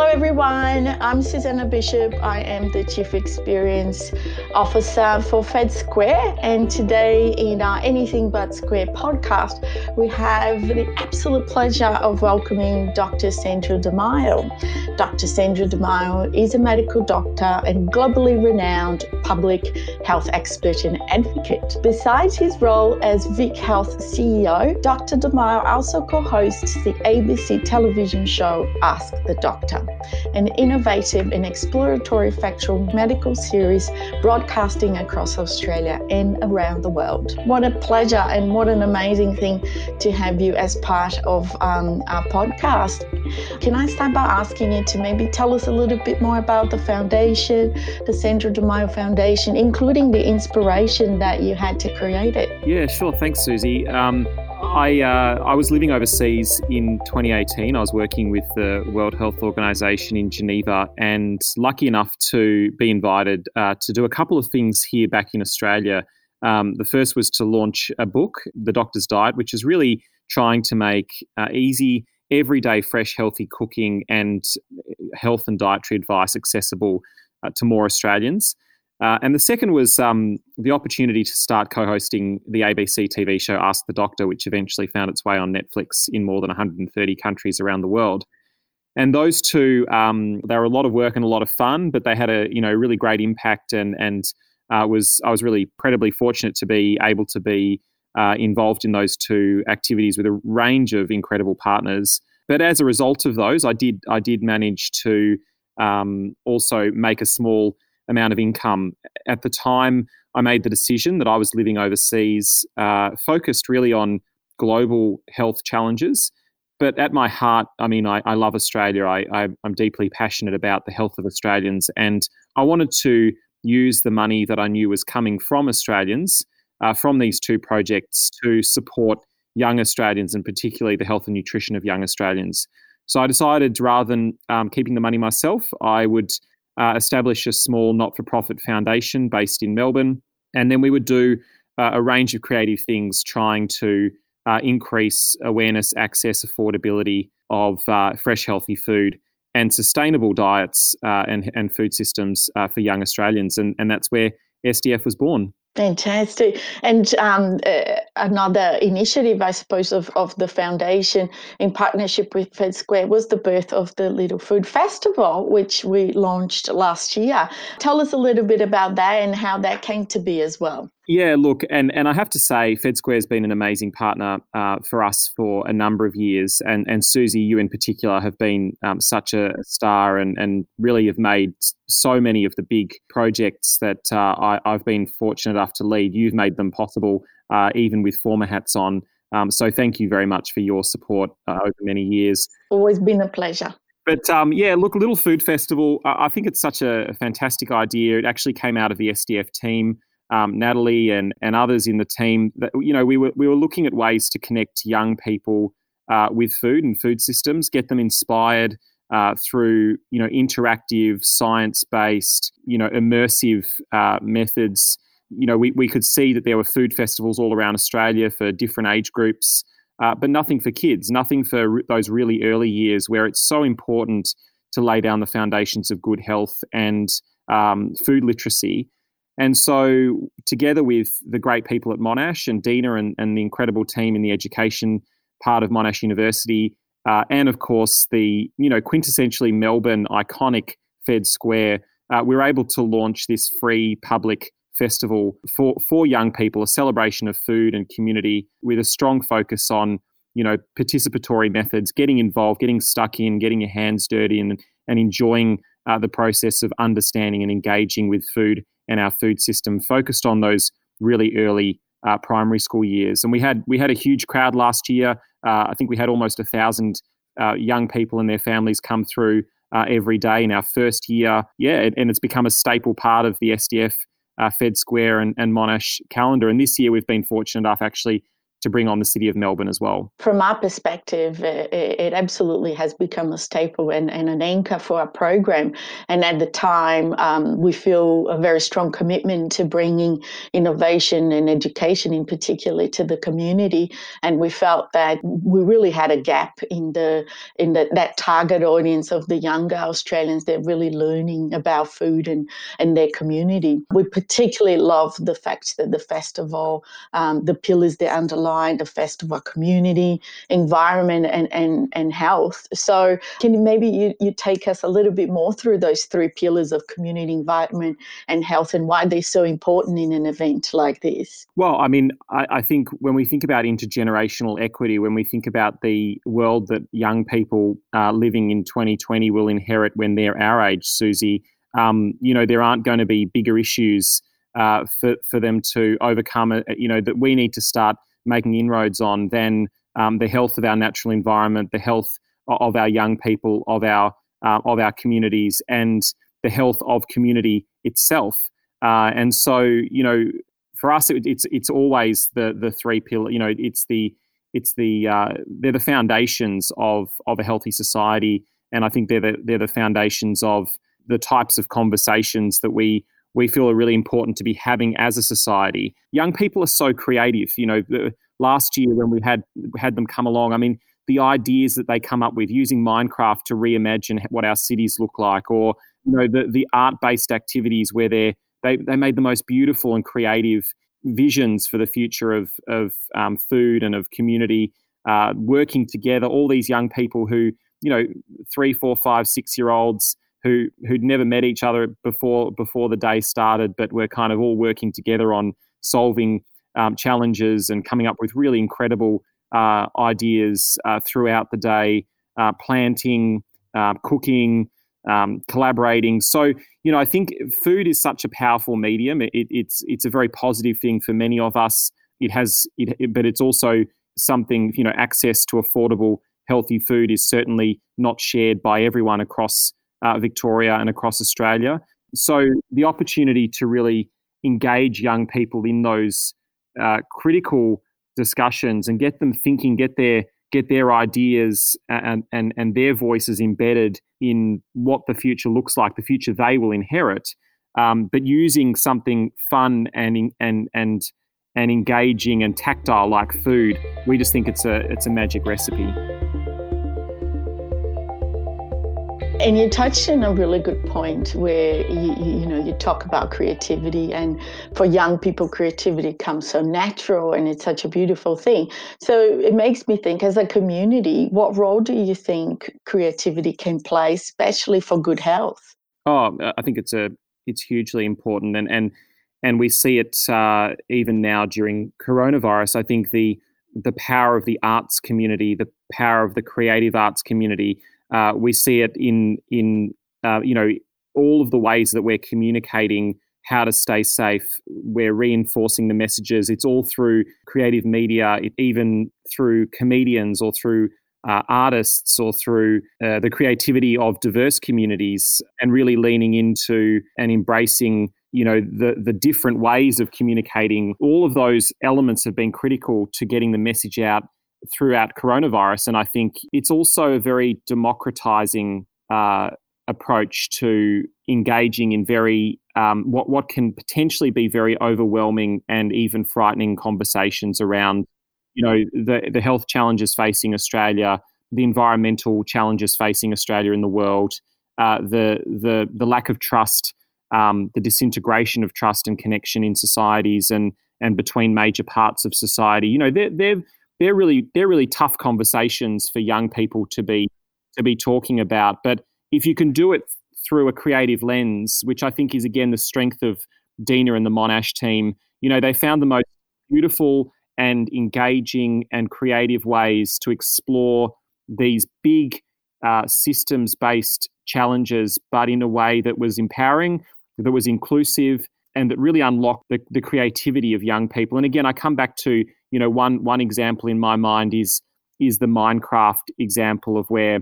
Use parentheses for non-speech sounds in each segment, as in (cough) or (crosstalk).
Hello, everyone. I'm Suzana Bishop. I am the Chief Experience Officer for Fed Square. And today, in our Anything But Square podcast, we have the absolute pleasure of welcoming Dr. Sandro Demaio. Dr. Sandro Demaio is a medical doctor and globally renowned public health expert and advocate. Besides his role as VicHealth CEO, Dr. Demaio also co hosts the ABC television show Ask the Doctor an innovative and exploratory factual medical series broadcasting across Australia and around the world. What a pleasure and what an amazing thing to have you as part of um, our podcast. Can I start by asking you to maybe tell us a little bit more about the foundation, the Sandro Demaio Foundation, including the inspiration that you had to create it? Yeah, sure. Thanks, Susie. Um, I, uh, I was living overseas in 2018. I was working with the World Health Organization in Geneva and lucky enough to be invited uh, to do a couple of things here back in Australia. Um, the first was to launch a book, The Doctor's Diet, which is really trying to make uh, easy, everyday, fresh, healthy cooking and health and dietary advice accessible uh, to more Australians. Uh, and the second was um, the opportunity to start co hosting the ABC TV show Ask the Doctor, which eventually found its way on Netflix in more than 130 countries around the world. And those two, um, they were a lot of work and a lot of fun, but they had a you know really great impact. And and uh, was I was really incredibly fortunate to be able to be uh, involved in those two activities with a range of incredible partners. But as a result of those, I did I did manage to um, also make a small amount of income. At the time, I made the decision that I was living overseas, uh, focused really on global health challenges. But at my heart, I mean, I, I love Australia. I, I, I'm deeply passionate about the health of Australians. And I wanted to use the money that I knew was coming from Australians, uh, from these two projects, to support young Australians and particularly the health and nutrition of young Australians. So I decided rather than um, keeping the money myself, I would uh, establish a small not for profit foundation based in Melbourne. And then we would do uh, a range of creative things trying to uh, increase awareness, access, affordability of uh, fresh, healthy food and sustainable diets uh, and, and food systems for young Australians. And, and that's where SDF was born. Fantastic. And um, uh, another initiative, I suppose, of, of the foundation in partnership with Fed Square was the birth of the Little Food Festival, which we launched last year. Tell us a little bit about that and how that came to be as well. Yeah, look, and, and I have to say, Fed Square has been an amazing partner uh, for us for a number of years. And, and Susie, you in particular, have been um, such a star and, and really have made so many of the big projects that uh, I, I've been fortunate enough to lead. You've made them possible, uh, even with former hats on. Um, so thank you very much for your support uh, over many years. Always been a pleasure. But um, yeah, look, Little Food Festival, I think it's such a fantastic idea. It actually came out of the SDF team um, Natalie and and others in the team that you know we were we were looking at ways to connect young people uh, with food and food systems, get them inspired uh, through you know interactive, science based, you know immersive uh, methods. You know we we could see that there were food festivals all around Australia for different age groups. Uh, but nothing for kids, nothing for those really early years where it's so important to lay down the foundations of good health and um, food literacy and so, together with the great people at Monash and Dina and, and the incredible team in the education part of Monash University, uh, and of course the you know quintessentially Melbourne iconic Fed Square, uh, we were able to launch this free public festival for for young people, a celebration of food and community with a strong focus on you know participatory methods, getting involved, getting stuck in, getting your hands dirty, and and enjoying uh, the process of understanding and engaging with food and our food system focused on those really early uh, primary school years. And we had we had a huge crowd last year. Uh, I think we had almost a thousand uh, young people and their families come through uh, every day in our first year. Yeah, and it's become a staple part of the SDF uh, Fed Square and, and Monash calendar. And this year we've been fortunate enough actually to bring on the city of Melbourne as well. From our perspective, it, it absolutely has become a staple and, and, an anchor for our program. And at the time, um, we feel a very strong commitment to bringing innovation and education, in particular, to the community. And we felt that we really had a gap in the in the, that target audience of the younger Australians. They're really learning about food and and their community. We particularly love the fact that the festival, um, the pillars that the festival, community, environment, and and and health. So can maybe you you take us a little bit more through those three pillars of community, environment, and health, and why they're so important in an event like this? Well, I mean, I, I think when we think about intergenerational equity, when we think about the world that young people uh, living in 2020 will inherit when they're our age, Susie, um, you know, there aren't going to be bigger issues uh, for, for them to overcome, uh, you know, that we need to start making inroads on than um, the health of our natural environment, the health of our young people, of our, uh, of our communities, and the health of community itself. Uh, and so, you know, for us, it, it's it's always the the three pillar. You know, it's the it's the uh, they're the foundations of of a healthy society, and I think they're the they're the foundations of the types of conversations that we we feel are really important to be having as a society. Young people are so creative. You know, last year when we had had them come along, I mean, the ideas that they come up with using Minecraft to reimagine what our cities look like, or you know, the the art based activities where they they they made the most beautiful and creative visions for the future of of um, food and of community uh, working together. All these young people who you know, three, four, five, six year olds who who'd never met each other before before the day started, but we're kind of all working together on solving um, challenges and coming up with really incredible uh, ideas uh, throughout the day, uh, planting, uh, cooking, um, collaborating. So you know, I think food is such a powerful medium. It, it's it's a very positive thing for many of us. It has, it, it, but it's also something you know, access to affordable, healthy food is certainly not shared by everyone across uh, Victoria and across Australia. So the opportunity to really engage young people in those uh, critical discussions and get them thinking, get their get their ideas and, and, and their voices embedded in what the future looks like, the future they will inherit, um, but using something fun and and and and engaging and tactile like food, we just think it's a it's a magic recipe. And you touched on a really good point where you, you, know you talk about creativity, and for young people, creativity comes so natural, and it's such a beautiful thing. So it makes me think, as a community, what role do you think creativity can play, especially for good health? Oh, I think it's a it's hugely important, and and and we see it uh, even now during coronavirus. I think the the power of the arts community, the power of the creative arts community uh, we see it in in uh, you know all of the ways that we're communicating how to stay safe. We're reinforcing the messages. It's all through creative media, it, even through comedians or through uh, artists or through uh, the creativity of diverse communities, and really leaning into and embracing you know the the different ways of communicating. All of those elements have been critical to getting the message out throughout coronavirus. And I think it's also a very democratizing uh, approach to engaging in very um, what what can potentially be very overwhelming and even frightening conversations around you know the the health challenges facing Australia, the environmental challenges facing Australia in the world, uh, the the the lack of trust, um, the disintegration of trust and connection in societies and and between major parts of society. You know, they're they're they're really they're really tough conversations for young people to be to be talking about. But if you can do it through a creative lens, which I think is again the strength of Dina and the Monash team, you know, they found the most beautiful and engaging and creative ways to explore these big uh, systems based challenges, but in a way that was empowering, that was inclusive, and that really unlocked the, the creativity of young people. And again, I come back to you know one one example in my mind is is the Minecraft example of where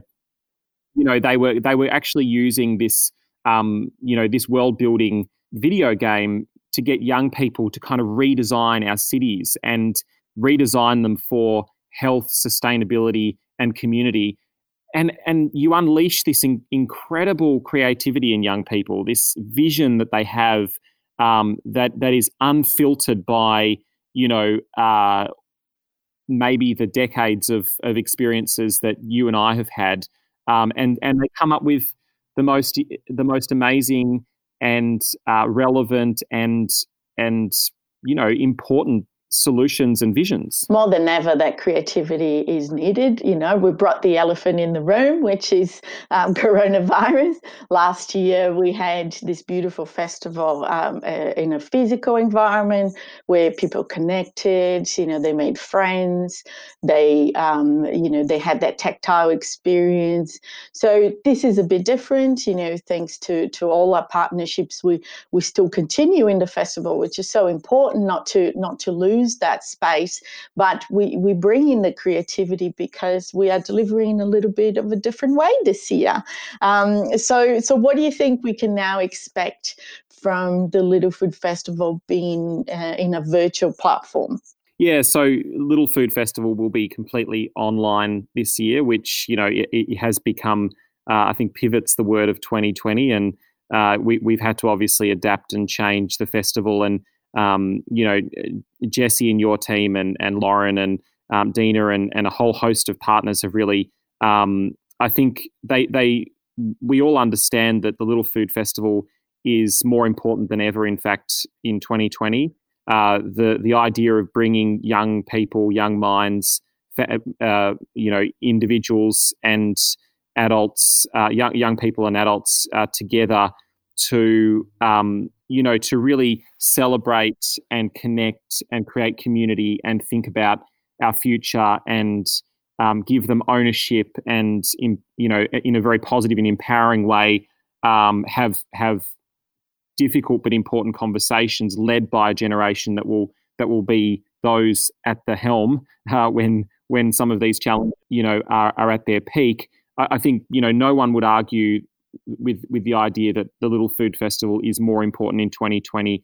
you know they were they were actually using this um, you know this world building video game to get young people to kind of redesign our cities and redesign them for health, sustainability, and community. And, and you unleash this in, incredible creativity in young people, this vision that they have um, that that is unfiltered by you know uh, maybe the decades of of experiences that you and I have had, um, and and they come up with the most the most amazing and uh, relevant and and you know important solutions and visions. More than ever, that creativity is needed. You know, we brought the elephant in the room, which is um, (laughs) coronavirus. Last year, we had this beautiful festival um, uh, in a physical environment where people connected. You know, they made friends. They, um, you know, they had that tactile experience. So this is a bit different. You know, thanks to to all our partnerships, we we still continue in the festival, which is so important not to not to lose lose that space, but we, we bring in the creativity because we are delivering a little bit of a different way this year. Um, so, so what do you think we can now expect from the Little Food Festival being uh, in a virtual platform? Yeah, so Little Food Festival will be completely online this year, which you know it, it has become, uh, I think, pivots the word of 2020, and uh, we, we've had to obviously adapt and change the festival. And um, you know, Jesse and your team and, and Lauren and um, Dina and, and a whole host of partners have really, um, I think they, they, we all understand that the Little Food Festival is more important than ever, in fact, in 2020. Uh, the, the idea of bringing young people, young minds, uh, you know, individuals and adults, uh, young, young people and adults uh, together to um, you know to really celebrate and connect and create community and think about our future and um, give them ownership and in you know in a very positive and empowering way um, have have difficult but important conversations led by a generation that will that will be those at the helm uh, when when some of these challenges you know are, are at their peak. I, I think you know no one would argue with with the idea that the Little Food Festival is more important in 2020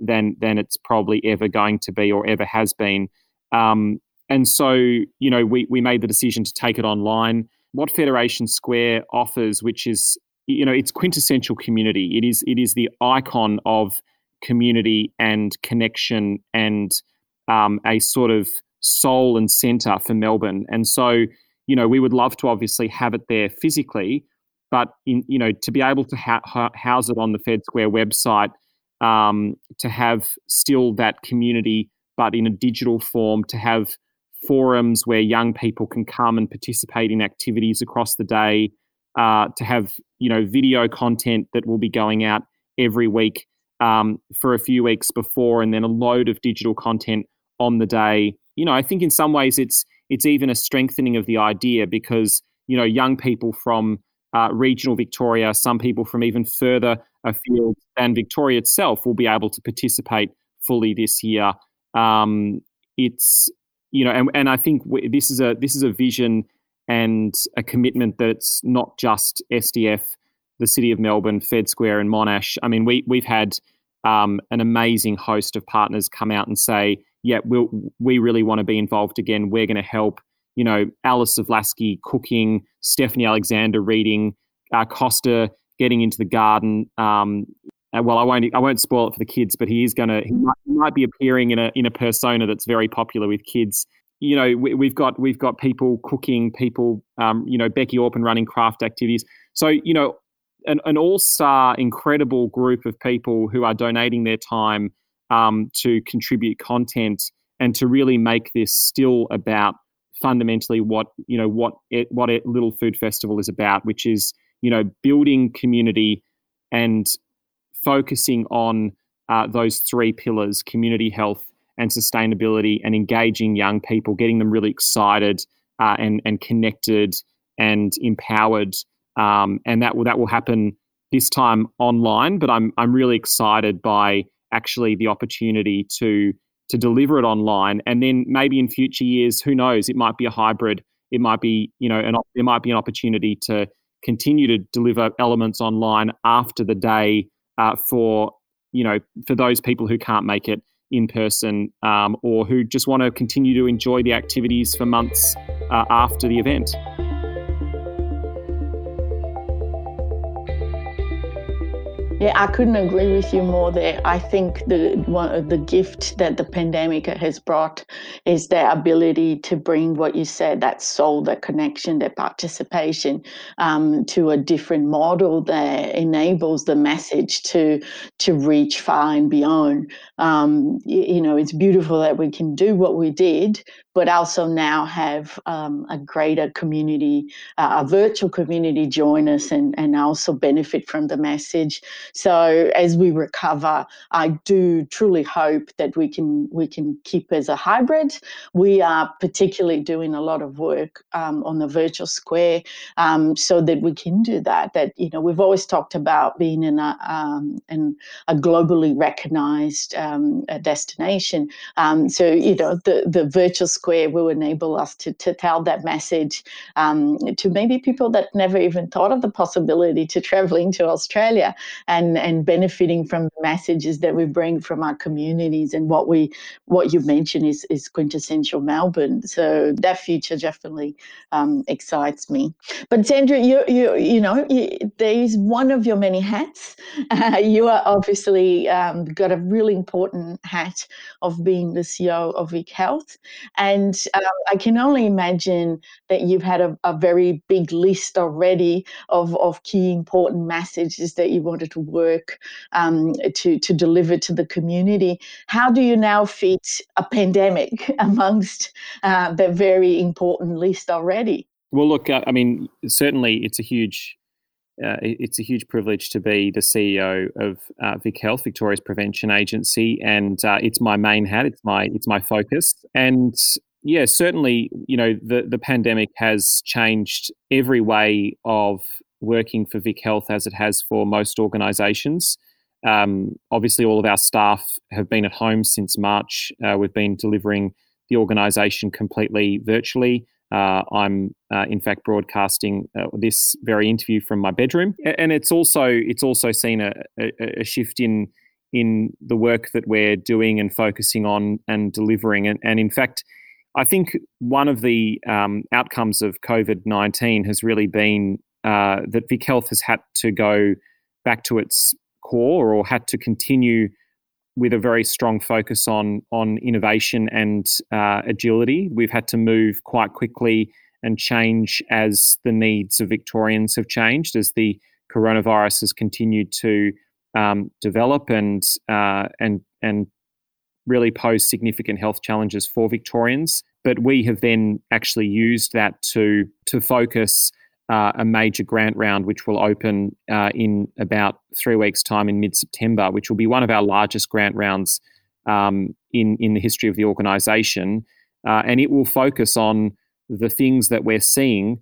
than than it's probably ever going to be or ever has been. Um, and so, you know, we we made the decision to take it online. What Federation Square offers, which is you know, it's quintessential community. It is it is the icon of community and connection and um, a sort of soul and center for Melbourne. And so, you know, we would love to obviously have it there physically, but in, you know to be able to ha- house it on the Fed Square website, um, to have still that community, but in a digital form, to have forums where young people can come and participate in activities across the day, uh, to have you know video content that will be going out every week um, for a few weeks before, and then a load of digital content on the day. You know, I think in some ways it's it's even a strengthening of the idea because you know young people from uh, regional Victoria, some people from even further afield than Victoria itself will be able to participate fully this year. Um, it's you know, and, and I think this is a this is a vision and a commitment that's not just SDF, the City of Melbourne, Fed Square, and Monash. I mean, we we've had um, an amazing host of partners come out and say, "Yeah, we we'll, we really want to be involved again. We're going to help." You know, Alice Zaslavsky cooking, Stephanie Alexander reading, uh, Costa getting into the garden. Um, well, I won't I won't spoil it for the kids, but he is going to he might, he might be appearing in a in a persona that's very popular with kids. You know, we, have got we've got people cooking, people, um, you know, Beci Orpin running craft activities. So you know, an, an all star, incredible group of people who are donating their time um, to contribute content and to really make this still about fundamentally what you know what it, what it, Little Food Festival is about, which is you know building community and focusing on uh, those three pillars: community health and sustainability, and engaging young people, getting them really excited uh, and and connected and empowered. Um, and that will that will happen this time online. But I'm I'm really excited by actually the opportunity to to deliver it online and then maybe in future years who knows it might be a hybrid it might be you know an there might be an opportunity to continue to deliver elements online after the day uh, for you know for those people who can't make it in person um, or who just want to continue to enjoy the activities for months uh, after the event. Yeah, I couldn't agree with you more there. I think the one the gift that the pandemic has brought is the ability to bring what you said, that soul, that connection, that participation, um, to a different model that enables the message to to reach far and beyond. Um, you know, it's beautiful that we can do what we did, but also now have um, a greater community, uh, a virtual community join us and, and also benefit from the message. So as we recover, I do truly hope that we can we can keep as a hybrid. We are particularly doing a lot of work um, on the virtual square um, so that we can do that. That you know we've always talked about being in a um, in a globally recognized um, destination. Um, so you know the the virtual Square will enable us to, to tell that message um, to maybe people that never even thought of the possibility to traveling to Australia and, and benefiting from the messages that we bring from our communities and what we what you mentioned is, is quintessential Melbourne. So that future definitely um, excites me. But Sandro, you you you know you, there is one of your many hats. Uh, (laughs) you are obviously um, got a really important hat of being the CEO of VicHealth, and and uh, I can only imagine that you've had a, a, very big list already of, of key important messages that you wanted to work um, to, to deliver to the community. How do you now fit a pandemic (laughs) amongst uh, the very important list already? Well, look, I mean, certainly it's a huge uh, it's a huge privilege to be the CEO of uh, VicHealth, Victoria's prevention agency, and uh, it's my main hat. It's my it's my focus, and yeah, certainly, you know, the the pandemic has changed every way of working for VicHealth as it has for most organisations. Um, obviously, all of our staff have been at home since March. Uh, we've been delivering the organisation completely virtually. Uh, I'm uh, in fact broadcasting uh, this very interview from my bedroom, and it's also it's also seen a, a, a, shift in in the work that we're doing and focusing on and delivering. And, and in fact, I think one of the um, outcomes of COVID nineteen has really been uh, that VicHealth has had to go back to its core or had to continue with a very strong focus on on innovation and uh, agility. We've had to move quite quickly and change as the needs of Victorians have changed, as the coronavirus has continued to um, develop and uh, and and really pose significant health challenges for Victorians. But we have then actually used that to to focus uh, a major grant round, which will open uh, in about three weeks' time in mid September, which will be one of our largest grant rounds um, in, in the history of the organisation. Uh, and it will focus on the things that we're seeing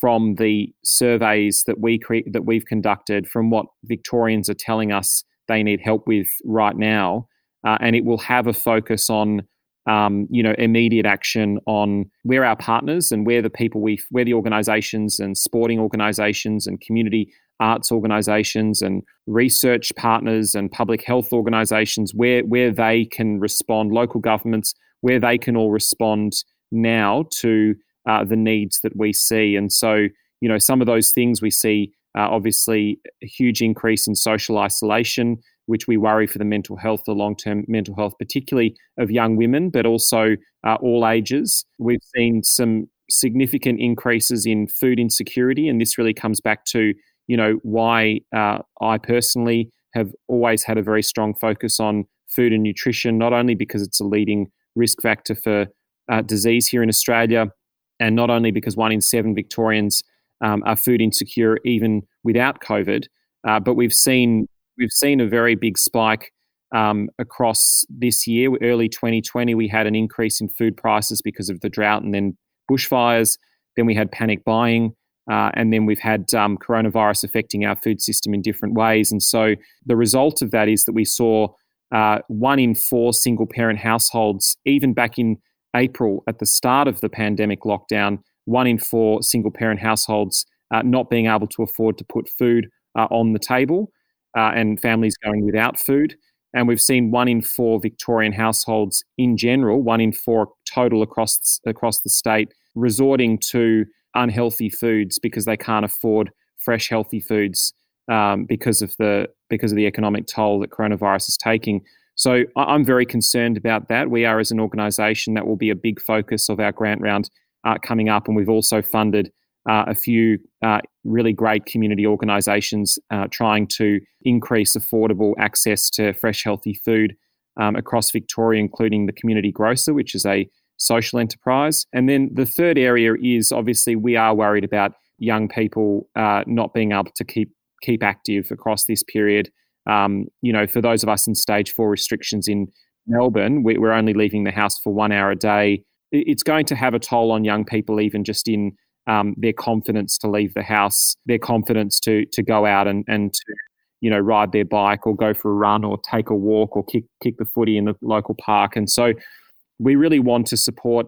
from the surveys that we cre- that we've conducted, from what Victorians are telling us they need help with right now, uh, and it will have a focus on um, you know, immediate action on where our partners and where the people we, where the organisations and sporting organisations and community arts organisations and research partners and public health organisations, where where they can respond, local governments, where they can all respond now to uh, the needs that we see. And so, you know, some of those things we see, uh, obviously, a huge increase in social isolation which we worry for the mental health, the long term mental health, particularly of young women, but also uh, all ages. We've seen some significant increases in food insecurity, and this really comes back to you know why uh, I personally have always had a very strong focus on food and nutrition, not only because it's a leading risk factor for uh, disease here in Australia, and not only because one in seven Victorians um, are food insecure even without COVID, uh, but we've seen we've seen a very big spike um, across this year. Early 2020, we had an increase in food prices because of the drought and then bushfires. Then we had panic buying. Uh, and then we've had um, coronavirus affecting our food system in different ways. And so the result of that is that we saw uh, one in four single parent households, even back in April at the start of the pandemic lockdown, one in four single parent households uh, not being able to afford to put food uh, on the table uh, and families going without food. and we've seen one in four Victorian households in general, one in four total across across the state, resorting to unhealthy foods because they can't afford fresh healthy foods um, because of the because of the economic toll that coronavirus is taking. So I'm very concerned about that. We are as an organisation that will be a big focus of our grant round uh, coming up, and we've also funded uh, a few uh, really great community organisations uh, trying to increase affordable access to fresh, healthy food um, across Victoria, including the Community Grocer, which is a social enterprise. And then the third area is obviously we are worried about young people uh, not being able to keep keep active across this period. Um, you know, for those of us in stage four restrictions in Melbourne, we, we're only leaving the house for one hour a day. It's going to have a toll on young people, even just in um, their confidence to leave the house, their confidence to to go out and and to you know ride their bike or go for a run or take a walk or kick kick the footy in the local park. And so we really want to support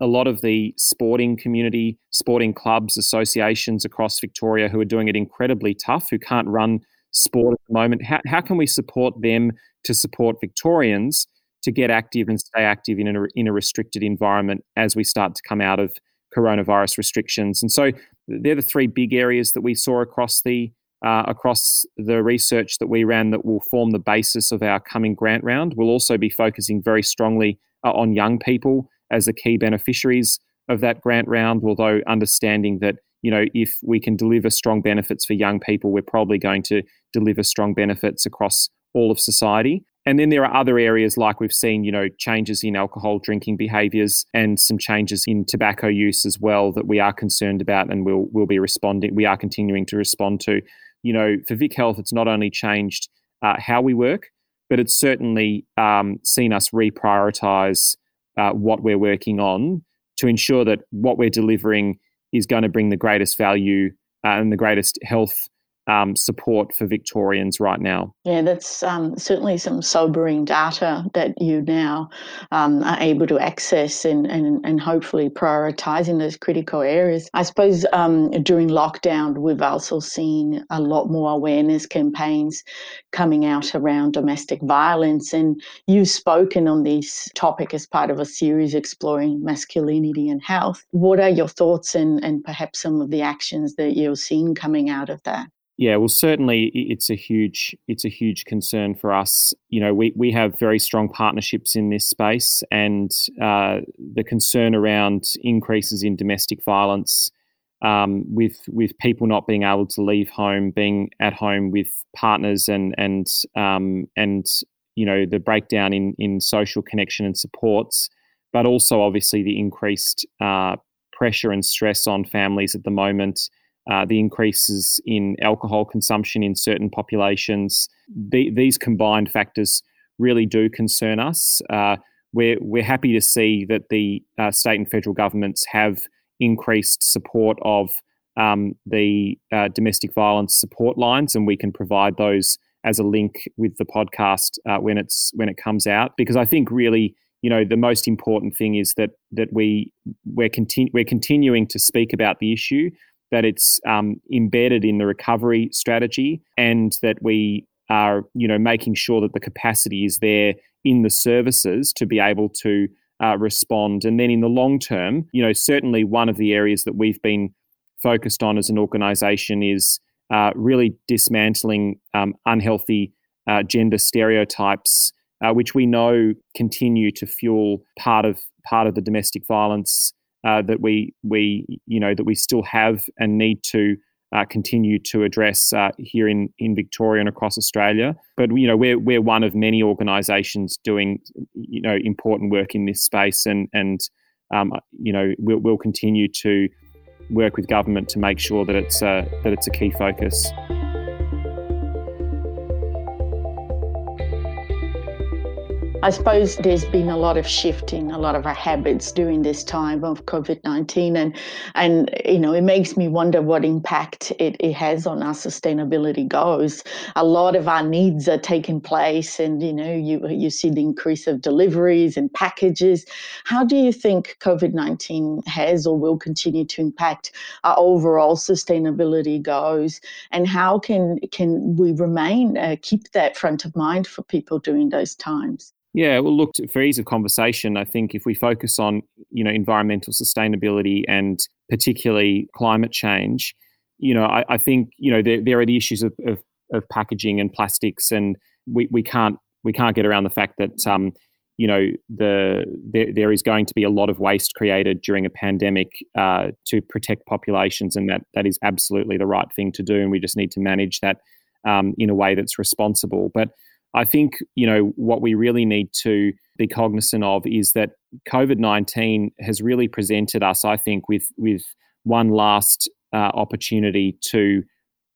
a lot of the sporting community, sporting clubs, associations across Victoria who are doing it incredibly tough, who can't run sport at the moment. How, how can we support them to support Victorians to get active and stay active in a, in a restricted environment as we start to come out of coronavirus restrictions. And so they're the three big areas that we saw across the uh, across the research that we ran that will form the basis of our coming grant round. We'll also be focusing very strongly uh, on young people as the key beneficiaries of that grant round. Although understanding that you know if we can deliver strong benefits for young people, we're probably going to deliver strong benefits across all of society. And then there are other areas like we've seen, you know, changes in alcohol drinking behaviours and some changes in tobacco use as well that we are concerned about and we'll we'll be responding. We are continuing to respond to. You know, for VicHealth, it's not only changed uh, how we work, but it's certainly um, seen us reprioritise uh, what we're working on to ensure that what we're delivering is going to bring the greatest value uh, and the greatest health um, support for Victorians right now. Yeah, that's um, certainly some sobering data that you now um, are able to access and, and, and hopefully prioritise in those critical areas. I suppose um, during lockdown, we've also seen a lot more awareness campaigns coming out around domestic violence. And you've spoken on this topic as part of a series exploring masculinity and health. What are your thoughts and, and perhaps some of the actions that you're seeing coming out of that? Yeah, well, certainly it's a huge it's a huge concern for us. You know, we we have very strong partnerships in this space, and uh, the concern around increases in domestic violence, um, with with people not being able to leave home, being at home with partners, and and um, and you know the breakdown in in social connection and supports, but also obviously the increased uh, pressure and stress on families at the moment uh, the increases in alcohol consumption in certain populations. The, these combined factors really do concern us. Uh, we're, we're happy to see that the uh, state and federal governments have increased support of um, the uh, domestic violence support lines, and we can provide those as a link with the podcast uh, when it's when it comes out. Because I think really, you know, the most important thing is that that we we're continu- we're continuing to speak about the issue that it's um, embedded in the recovery strategy and that we are you know making sure that the capacity is there in the services to be able to uh, respond. And then in the long term you know certainly one of the areas that we've been focused on as an organization is uh, really dismantling um, unhealthy uh, gender stereotypes uh, which we know continue to fuel part of part of the domestic violence uh, that we we you know that we still have and need to uh, continue to address uh, here in, in Victoria and across Australia. But you know we're we're one of many organisations doing you know important work in this space, and and um, you know we'll, we'll continue to work with government to make sure that it's a, that it's a key focus. I suppose there's been a lot of shifting, a lot of our habits during this time of COVID nineteen, and and you know it makes me wonder what impact it, it has on our sustainability goals. A lot of our needs are taking place, and you know you you see the increase of deliveries and packages. How do you think COVID nineteen has or will continue to impact our overall sustainability goals, and how can can we remain uh, keep that front of mind for people during those times? Yeah, well, look, for ease of conversation, I think if we focus on, you know, environmental sustainability and particularly climate change, you know, I, I think, you know, there, there are the issues of, of, of, packaging and plastics, and we, we can't we can't get around the fact that, um, you know, the there, there is going to be a lot of waste created during a pandemic uh, to protect populations, and that that is absolutely the right thing to do, and we just need to manage that um, in a way that's responsible. But I think, you know, what we really need to be cognizant of is that COVID 19 has really presented us, I think, with, with one last uh, opportunity to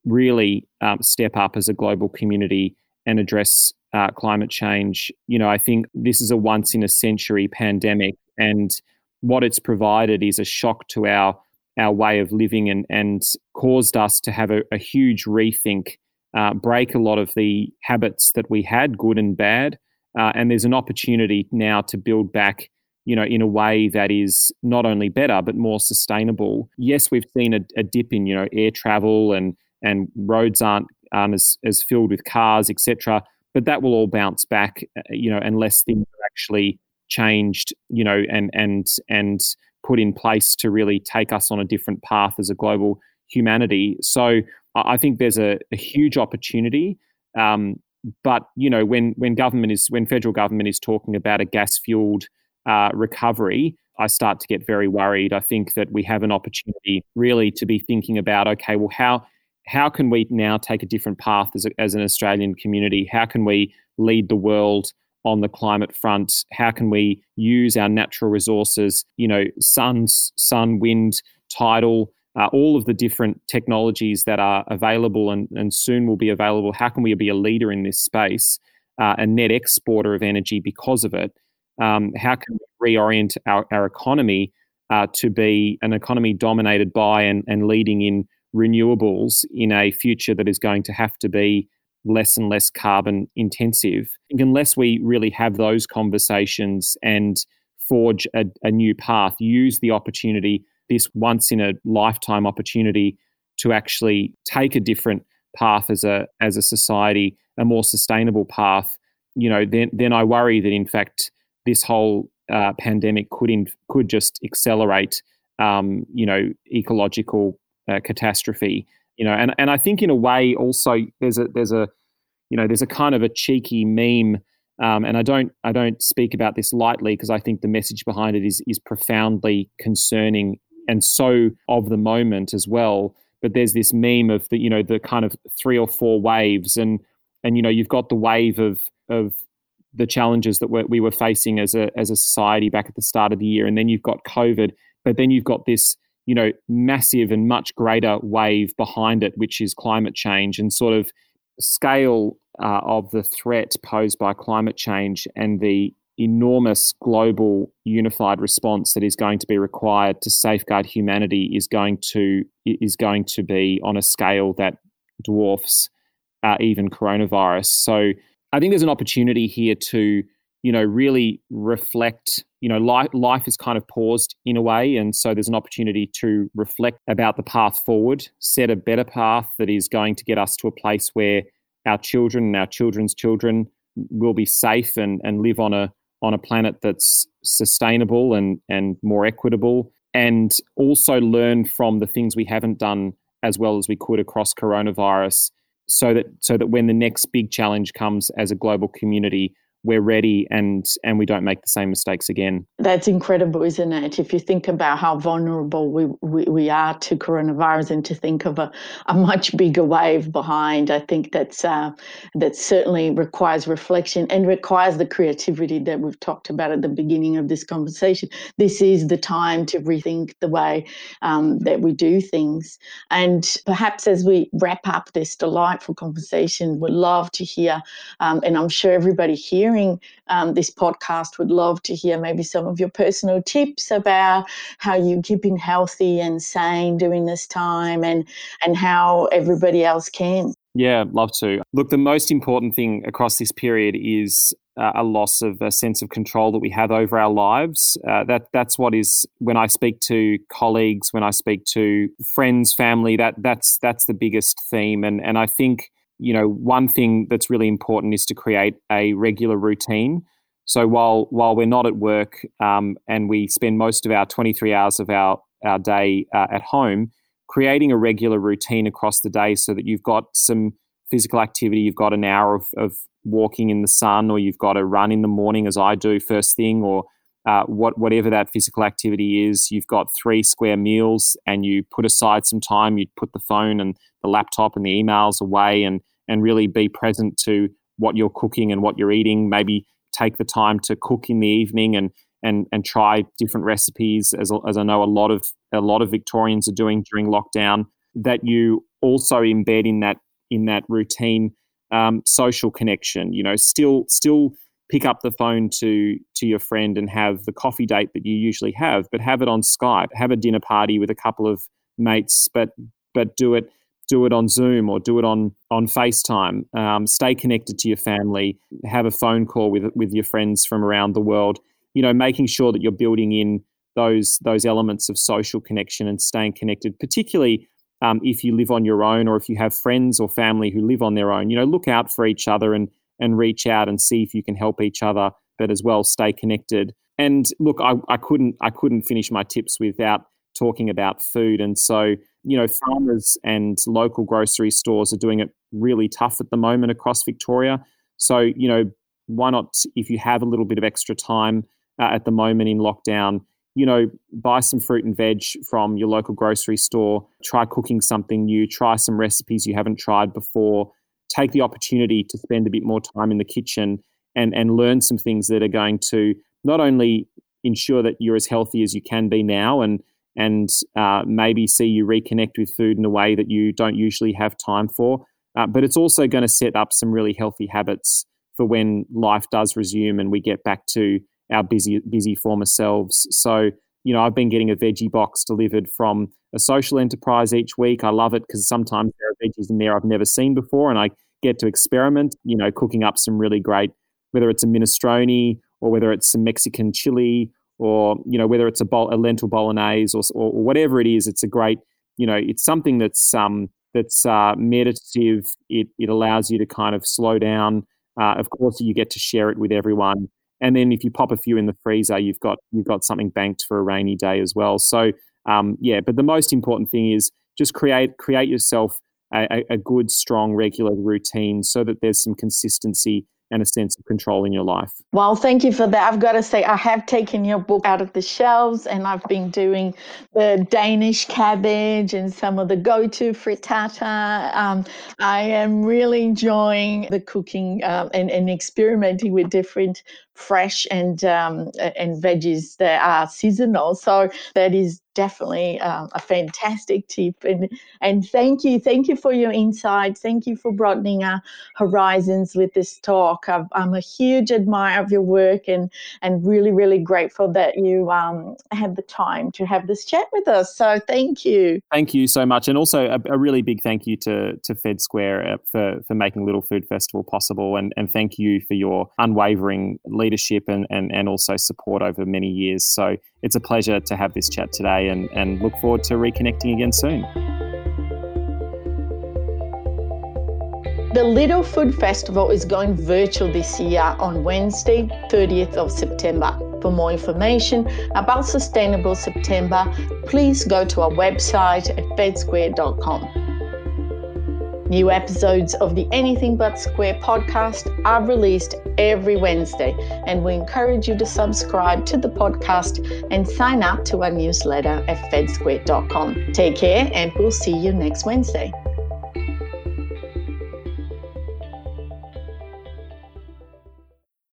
really um, step up as a global community and address uh, climate change. You know, I think this is a once in a century pandemic, and what it's provided is a shock to our our way of living and, and caused us to have a, a huge rethink uh, break a lot of the habits that we had, good and bad. Uh, and there's an opportunity now to build back, you know, in a way that is not only better but more sustainable. Yes, we've seen a, a dip in, you know, air travel and and roads aren't aren't as, as filled with cars, etc. But that will all bounce back, uh, you know, unless things are actually changed, you know, and and and put in place to really take us on a different path as a global humanity. So I think there's a, a huge opportunity. Um, but you know, when when government is when federal government is talking about a gas fueled uh, recovery, I start to get very worried. I think that we have an opportunity really to be thinking about okay, well, how how can we now take a different path as, a, as an Australian community? How can we lead the world on the climate front? How can we use our natural resources? You know, sun, sun, wind, tidal uh, all of the different technologies that are available and, and soon will be available. How can we be a leader in this space, uh, a net exporter of energy because of it? Um, how can we reorient our, our economy uh, to be an economy dominated by and, and leading in renewables in a future that is going to have to be less and less carbon intensive? Unless we really have those conversations and forge a, a new path, use the opportunity this once in a lifetime opportunity to actually take a different path as a as a society, a more sustainable path, you know, then then I worry that in fact this whole uh, pandemic could in, could just accelerate, um, you know, ecological uh, catastrophe. You know, and and I think in a way also there's a there's a you know there's a kind of a cheeky meme. Um, and I don't I don't speak about this lightly because I think the message behind it is is profoundly concerning and so of the moment as well. But there's this meme of the you know the kind of three or four waves, and and you know you've got the wave of of the challenges that we were facing as a as a society back at the start of the year, and then you've got COVID, but then you've got this you know massive and much greater wave behind it, which is climate change, and sort of scale uh, of the threat posed by climate change and the enormous global unified response that is going to be required to safeguard humanity is going to is going to be on a scale that dwarfs uh, even coronavirus. So I think there's an opportunity here to you know really reflect. You know, life life is kind of paused in a way, and so there's an opportunity to reflect about the path forward, set a better path that is going to get us to a place where our children and our children's children will be safe and, and live on a on a planet that's sustainable and, and more equitable, and also learn from the things we haven't done as well as we could across coronavirus so that so that when the next big challenge comes as a global community we're ready and and we don't make the same mistakes again. That's incredible, isn't it? If you think about how vulnerable we, we, we are to coronavirus and to think of a, a much bigger wave behind, I think that's uh, that certainly requires reflection and requires the creativity that we've talked about at the beginning of this conversation. This is the time to rethink the way um, that we do things. And perhaps as we wrap up this delightful conversation, we'd love to hear, um, and I'm sure everybody here hearing um, this podcast would love to hear maybe some of your personal tips about how you're keeping healthy and sane during this time and, and how everybody else can. Yeah, love to. Look, the most important thing across this period is uh, a loss of a sense of control that we have over our lives. Uh, that that's what is when I speak to colleagues, when I speak to friends, family. That that's that's the biggest theme, and and I think you know one thing that's really important is to create a regular routine. So while while we're not at work um, and we spend most of our 23 hours of our our day uh, at home, creating a regular routine across the day so that you've got some physical activity, you've got an hour of, of walking in the sun, or you've got a run in the morning, as I do first thing, or uh, what, whatever that physical activity is, you've got three square meals and you put aside some time, you put the phone and the laptop and the emails away and, and really be present to what you're cooking and what you're eating. Maybe take the time to cook in the evening and and and try different recipes as, as I know a lot of a lot of Victorians are doing during lockdown that you also embed in that in that routine um, social connection you know still still pick up the phone to to your friend and have the coffee date that you usually have but have it on Skype have a dinner party with a couple of mates but but do it do it on Zoom or do it on on FaceTime. Um, stay connected to your family. Have a phone call with with your friends from around the world you know, making sure that you're building in those those elements of social connection and staying connected, particularly um, if you live on your own or if you have friends or family who live on their own. You know, look out for each other and and reach out and see if you can help each other, but as well stay connected. And look, I, I couldn't I couldn't finish my tips without talking about food. And so, you know, farmers and local grocery stores are doing it really tough at the moment across Victoria. So, you know, why not if you have a little bit of extra time uh, at the moment in lockdown. You know, buy some fruit and veg from your local grocery store. Try cooking something new. Try some recipes you haven't tried before. Take the opportunity to spend a bit more time in the kitchen and and learn some things that are going to not only ensure that you're as healthy as you can be now and and uh, maybe see you reconnect with food in a way that you don't usually have time for. Uh, but it's also going to set up some really healthy habits for when life does resume and we get back to our busy busy former selves. So you know, I've been getting a veggie box delivered from a social enterprise each week. I love it because sometimes there are veggies in there I've never seen before, and I get to experiment. You know, cooking up some really great, whether it's a minestrone or whether it's some Mexican chili or you know whether it's a, bol- a lentil bolognese or, or, or whatever it is. It's a great, you know, it's something that's um that's uh, meditative. It it allows you to kind of slow down. Uh, of course, you get to share it with everyone and then if you pop a few in the freezer, you've got you've got something banked for a rainy day as well. So um, yeah, but the most important thing is just create create yourself a, a good, strong, regular routine so that there's some consistency and a sense of control in your life. Well, thank you for that. I've got to say, I have taken your book out of the shelves and I've been doing the Danish cabbage and some of the go to frittata. Um, I am really enjoying the cooking um, and, and experimenting with different fresh and um, and veggies that are seasonal. So that is definitely um, a fantastic tip. And and thank you, thank you for your insight. Thank you for broadening our horizons with this talk. i am a huge admirer of your work and and really really grateful that you um, had the time to have this chat with us. So thank you. Thank you so much, and also a, a really big thank you to to Fed Square uh, for for making Little Food Festival possible, and and thank you for your unwavering leadership and, and, and also support over many years. So it's a pleasure to have this chat today and, and look forward to reconnecting again soon. The Little Food Festival is going virtual this year on Wednesday, 30th of September. For more information about Sustainable September, please go to our website at fedsquare.com. New episodes of the Anything But Square podcast are released every Wednesday, and we encourage you to subscribe to the podcast and sign up to our newsletter at fedsquare.com. Take care, and we'll see you next Wednesday.